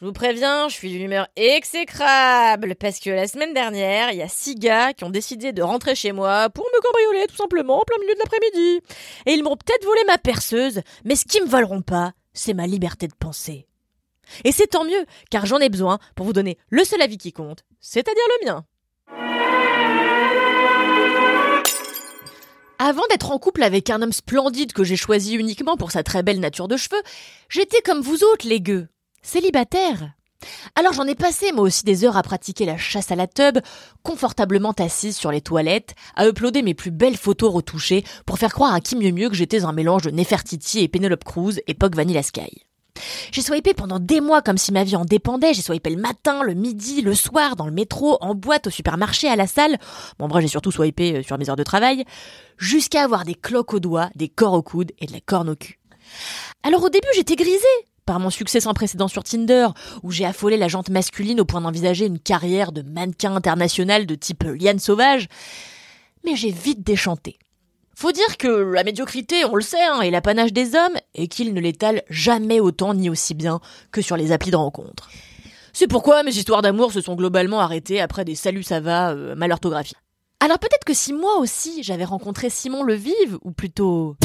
Je vous préviens, je suis d'une humeur exécrable parce que la semaine dernière, il y a six gars qui ont décidé de rentrer chez moi pour me cambrioler tout simplement en plein milieu de l'après-midi. Et ils m'ont peut-être volé ma perceuse, mais ce qu'ils me voleront pas, c'est ma liberté de penser. Et c'est tant mieux, car j'en ai besoin pour vous donner le seul avis qui compte, c'est-à-dire le mien. Avant d'être en couple avec un homme splendide que j'ai choisi uniquement pour sa très belle nature de cheveux, j'étais comme vous autres, les gueux, célibataire. Alors j'en ai passé moi aussi des heures à pratiquer la chasse à la tub, confortablement assise sur les toilettes, à uploader mes plus belles photos retouchées pour faire croire à qui mieux mieux que j'étais un mélange de Nefertiti et Penelope Cruz, époque Vanilla Sky. J'ai swipé pendant des mois comme si ma vie en dépendait. J'ai swipé le matin, le midi, le soir, dans le métro, en boîte, au supermarché, à la salle. Bon, vrai, j'ai surtout swipé euh, sur mes heures de travail. Jusqu'à avoir des cloques aux doigts, des corps au coude et de la corne au cul. Alors au début, j'étais grisée par mon succès sans précédent sur Tinder, où j'ai affolé la jante masculine au point d'envisager une carrière de mannequin international de type liane sauvage. Mais j'ai vite déchanté. Faut dire que la médiocrité, on le sait, hein, est l'apanage des hommes et qu'ils ne l'étalent jamais autant ni aussi bien que sur les applis de rencontre. C'est pourquoi mes histoires d'amour se sont globalement arrêtées après des saluts ça va euh, mal orthographiés. Alors peut-être que si moi aussi j'avais rencontré Simon le Vive, ou plutôt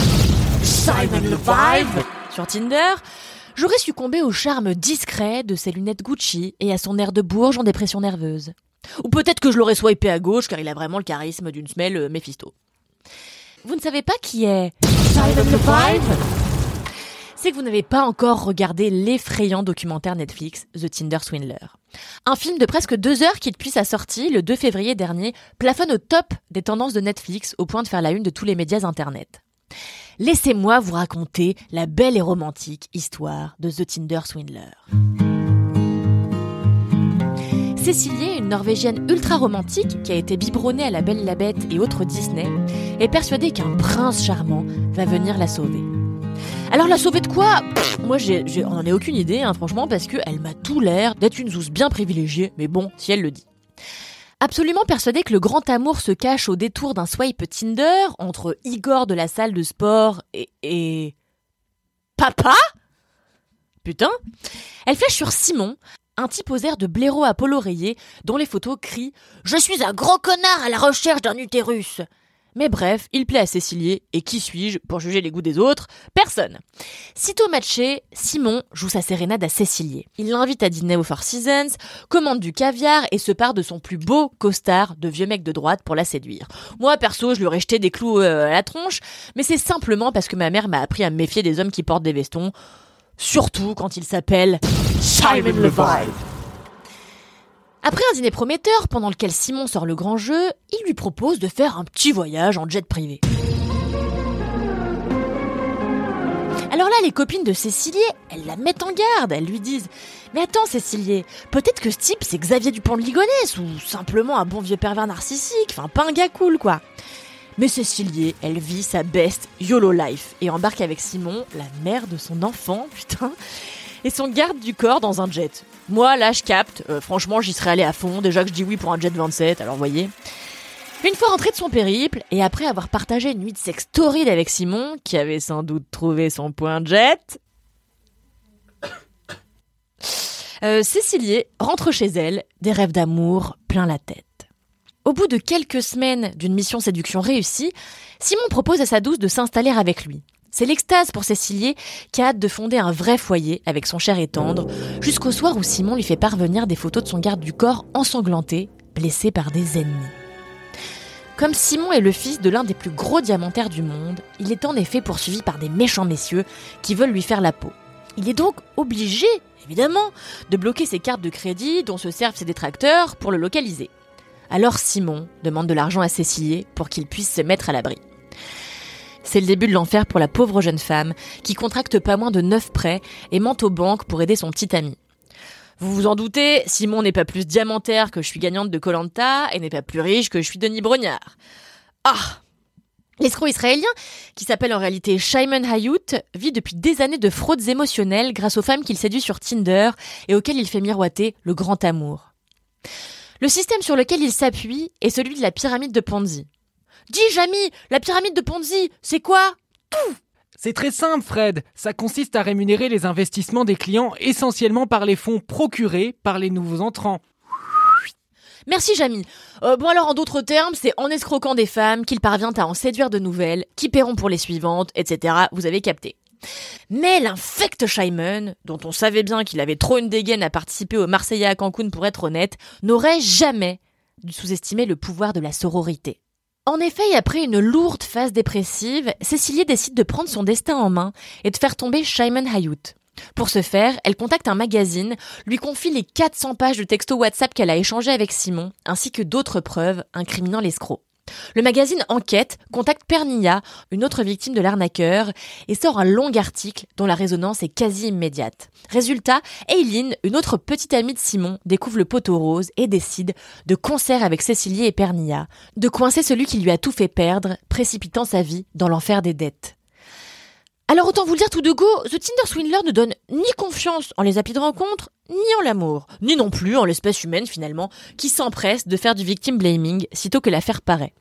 Simon le Vive sur Tinder, j'aurais succombé au charme discret de ses lunettes Gucci et à son air de bourge en dépression nerveuse. Ou peut-être que je l'aurais swipé à gauche car il a vraiment le charisme d'une semelle euh, Mephisto. Vous ne savez pas qui est C'est que vous n'avez pas encore regardé l'effrayant documentaire Netflix The Tinder Swindler. Un film de presque deux heures qui, depuis sa sortie, le 2 février dernier, plafonne au top des tendances de Netflix au point de faire la une de tous les médias internet. Laissez-moi vous raconter la belle et romantique histoire de The Tinder Swindler. Cécilie, une Norvégienne ultra romantique qui a été biberonnée à la Belle la Bête et autres Disney, est persuadée qu'un prince charmant va venir la sauver. Alors la sauver de quoi? Moi, j'ai, j'ai, on n'en ai aucune idée, hein, franchement, parce qu'elle m'a tout l'air d'être une zouze bien privilégiée, mais bon, si elle le dit. Absolument persuadée que le grand amour se cache au détour d'un swipe Tinder entre Igor de la salle de sport et... Papa? Putain Elle flèche sur Simon, un type aux airs de blaireau à polo rayé, dont les photos crient Je suis un gros connard à la recherche d'un utérus. Mais bref, il plaît à Cécilie, et qui suis-je pour juger les goûts des autres? Personne. Sitôt matché, Simon joue sa sérénade à Cécilie. Il l'invite à dîner au Four Seasons, commande du caviar et se part de son plus beau costard de vieux mec de droite pour la séduire. Moi, perso, je lui aurais jeté des clous euh, à la tronche, mais c'est simplement parce que ma mère m'a appris à me méfier des hommes qui portent des vestons, surtout quand il s'appelle Simon Levive. Après un dîner prometteur pendant lequel Simon sort le grand jeu, il lui propose de faire un petit voyage en jet privé. Alors là, les copines de Cécilie, elles la mettent en garde, elles lui disent Mais attends Cécilie, peut-être que ce type c'est Xavier Dupont de Ligonnès ou simplement un bon vieux pervers narcissique, enfin pas un gars cool quoi. Mais Cécilie, elle vit sa best YOLO life et embarque avec Simon, la mère de son enfant, putain, et son garde du corps dans un jet. Moi, là, je capte. Euh, franchement, j'y serais allé à fond. Déjà que je dis oui pour un jet 27, alors voyez. Une fois rentré de son périple, et après avoir partagé une nuit de sexe torride avec Simon, qui avait sans doute trouvé son point jet, euh, rentre chez elle, des rêves d'amour plein la tête. Au bout de quelques semaines d'une mission séduction réussie, Simon propose à sa douce de s'installer avec lui. C'est l'extase pour Cécilie qui a hâte de fonder un vrai foyer avec son cher et tendre, jusqu'au soir où Simon lui fait parvenir des photos de son garde du corps ensanglanté, blessé par des ennemis. Comme Simon est le fils de l'un des plus gros diamantaires du monde, il est en effet poursuivi par des méchants messieurs qui veulent lui faire la peau. Il est donc obligé, évidemment, de bloquer ses cartes de crédit dont se servent ses détracteurs pour le localiser. Alors Simon demande de l'argent à Cécilie pour qu'il puisse se mettre à l'abri. C'est le début de l'enfer pour la pauvre jeune femme qui contracte pas moins de neuf prêts et ment aux banques pour aider son petit ami. Vous vous en doutez, Simon n'est pas plus diamantaire que je suis gagnante de Colanta et n'est pas plus riche que je suis Denis Brognard. Ah L'escroc israélien, qui s'appelle en réalité Shimon Hayut, vit depuis des années de fraudes émotionnelles grâce aux femmes qu'il séduit sur Tinder et auxquelles il fait miroiter le grand amour. Le système sur lequel il s'appuie est celui de la pyramide de Ponzi. Dis, Jamy, la pyramide de Ponzi, c'est quoi? C'est très simple, Fred. Ça consiste à rémunérer les investissements des clients essentiellement par les fonds procurés par les nouveaux entrants. Merci Jamy. Euh, bon alors en d'autres termes, c'est en escroquant des femmes qu'il parvient à en séduire de nouvelles, qui paieront pour les suivantes, etc. Vous avez capté. Mais l'infect Shimon, dont on savait bien qu'il avait trop une dégaine à participer au Marseillais à Cancun pour être honnête, n'aurait jamais dû sous-estimer le pouvoir de la sororité. En effet, après une lourde phase dépressive, Cécilie décide de prendre son destin en main et de faire tomber Shimon Hayut. Pour ce faire, elle contacte un magazine, lui confie les 400 pages de texto WhatsApp qu'elle a échangé avec Simon, ainsi que d'autres preuves incriminant l'escroc. Le magazine Enquête contacte Pernilla, une autre victime de l'arnaqueur, et sort un long article dont la résonance est quasi immédiate. Résultat, Eileen, une autre petite amie de Simon, découvre le poteau rose et décide, de concert avec Cécilie et Pernilla, de coincer celui qui lui a tout fait perdre, précipitant sa vie dans l'enfer des dettes. Alors autant vous le dire tout de go, The Tinder Swindler ne donne ni confiance en les applis de rencontre, ni en l'amour, ni non plus en l'espèce humaine finalement, qui s'empresse de faire du victim blaming sitôt que l'affaire paraît.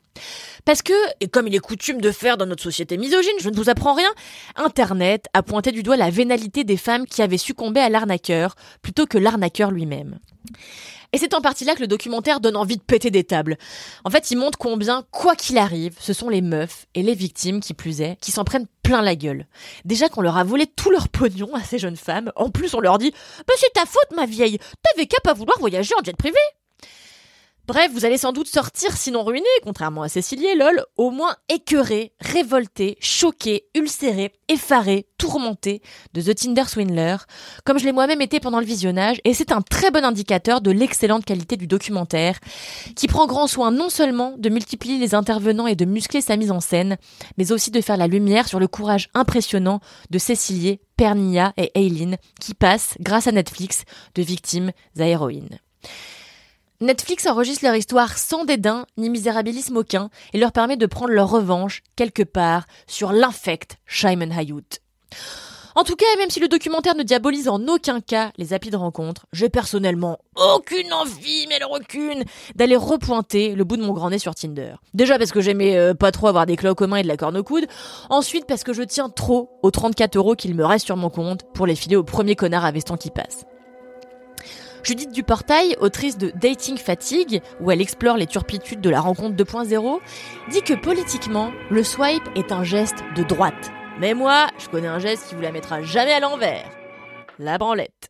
Parce que, et comme il est coutume de faire dans notre société misogyne, je ne vous apprends rien, Internet a pointé du doigt la vénalité des femmes qui avaient succombé à l'arnaqueur, plutôt que l'arnaqueur lui-même. Et c'est en partie là que le documentaire donne envie de péter des tables. En fait, il montre combien, quoi qu'il arrive, ce sont les meufs et les victimes, qui plus est, qui s'en prennent plein la gueule. Déjà qu'on leur a volé tout leur pognon à ces jeunes femmes, en plus on leur dit « Bah c'est ta faute ma vieille, t'avais qu'à pas vouloir voyager en jet privé !» Bref, vous allez sans doute sortir, sinon ruiné, contrairement à Cécilie lol, au moins écœuré, révolté, choqué, ulcéré, effaré, tourmenté de The Tinder Swindler, comme je l'ai moi-même été pendant le visionnage, et c'est un très bon indicateur de l'excellente qualité du documentaire, qui prend grand soin non seulement de multiplier les intervenants et de muscler sa mise en scène, mais aussi de faire la lumière sur le courage impressionnant de Cécilie, Pernilla et Aileen, qui passent, grâce à Netflix, de victimes à héroïnes. Netflix enregistre leur histoire sans dédain ni misérabilisme aucun et leur permet de prendre leur revanche quelque part sur l'infect Shimon Hayut. En tout cas, même si le documentaire ne diabolise en aucun cas les applis de rencontre, j'ai personnellement aucune envie, mais alors aucune, d'aller repointer le bout de mon grand nez sur Tinder. Déjà parce que j'aimais euh, pas trop avoir des clés aux et de la corne au coude. Ensuite parce que je tiens trop aux 34 euros qu'il me reste sur mon compte pour les filer au premier connard à veston qui passe. Judith Duportail, autrice de Dating Fatigue, où elle explore les turpitudes de la rencontre 2.0, dit que politiquement, le swipe est un geste de droite. Mais moi, je connais un geste qui vous la mettra jamais à l'envers. La branlette.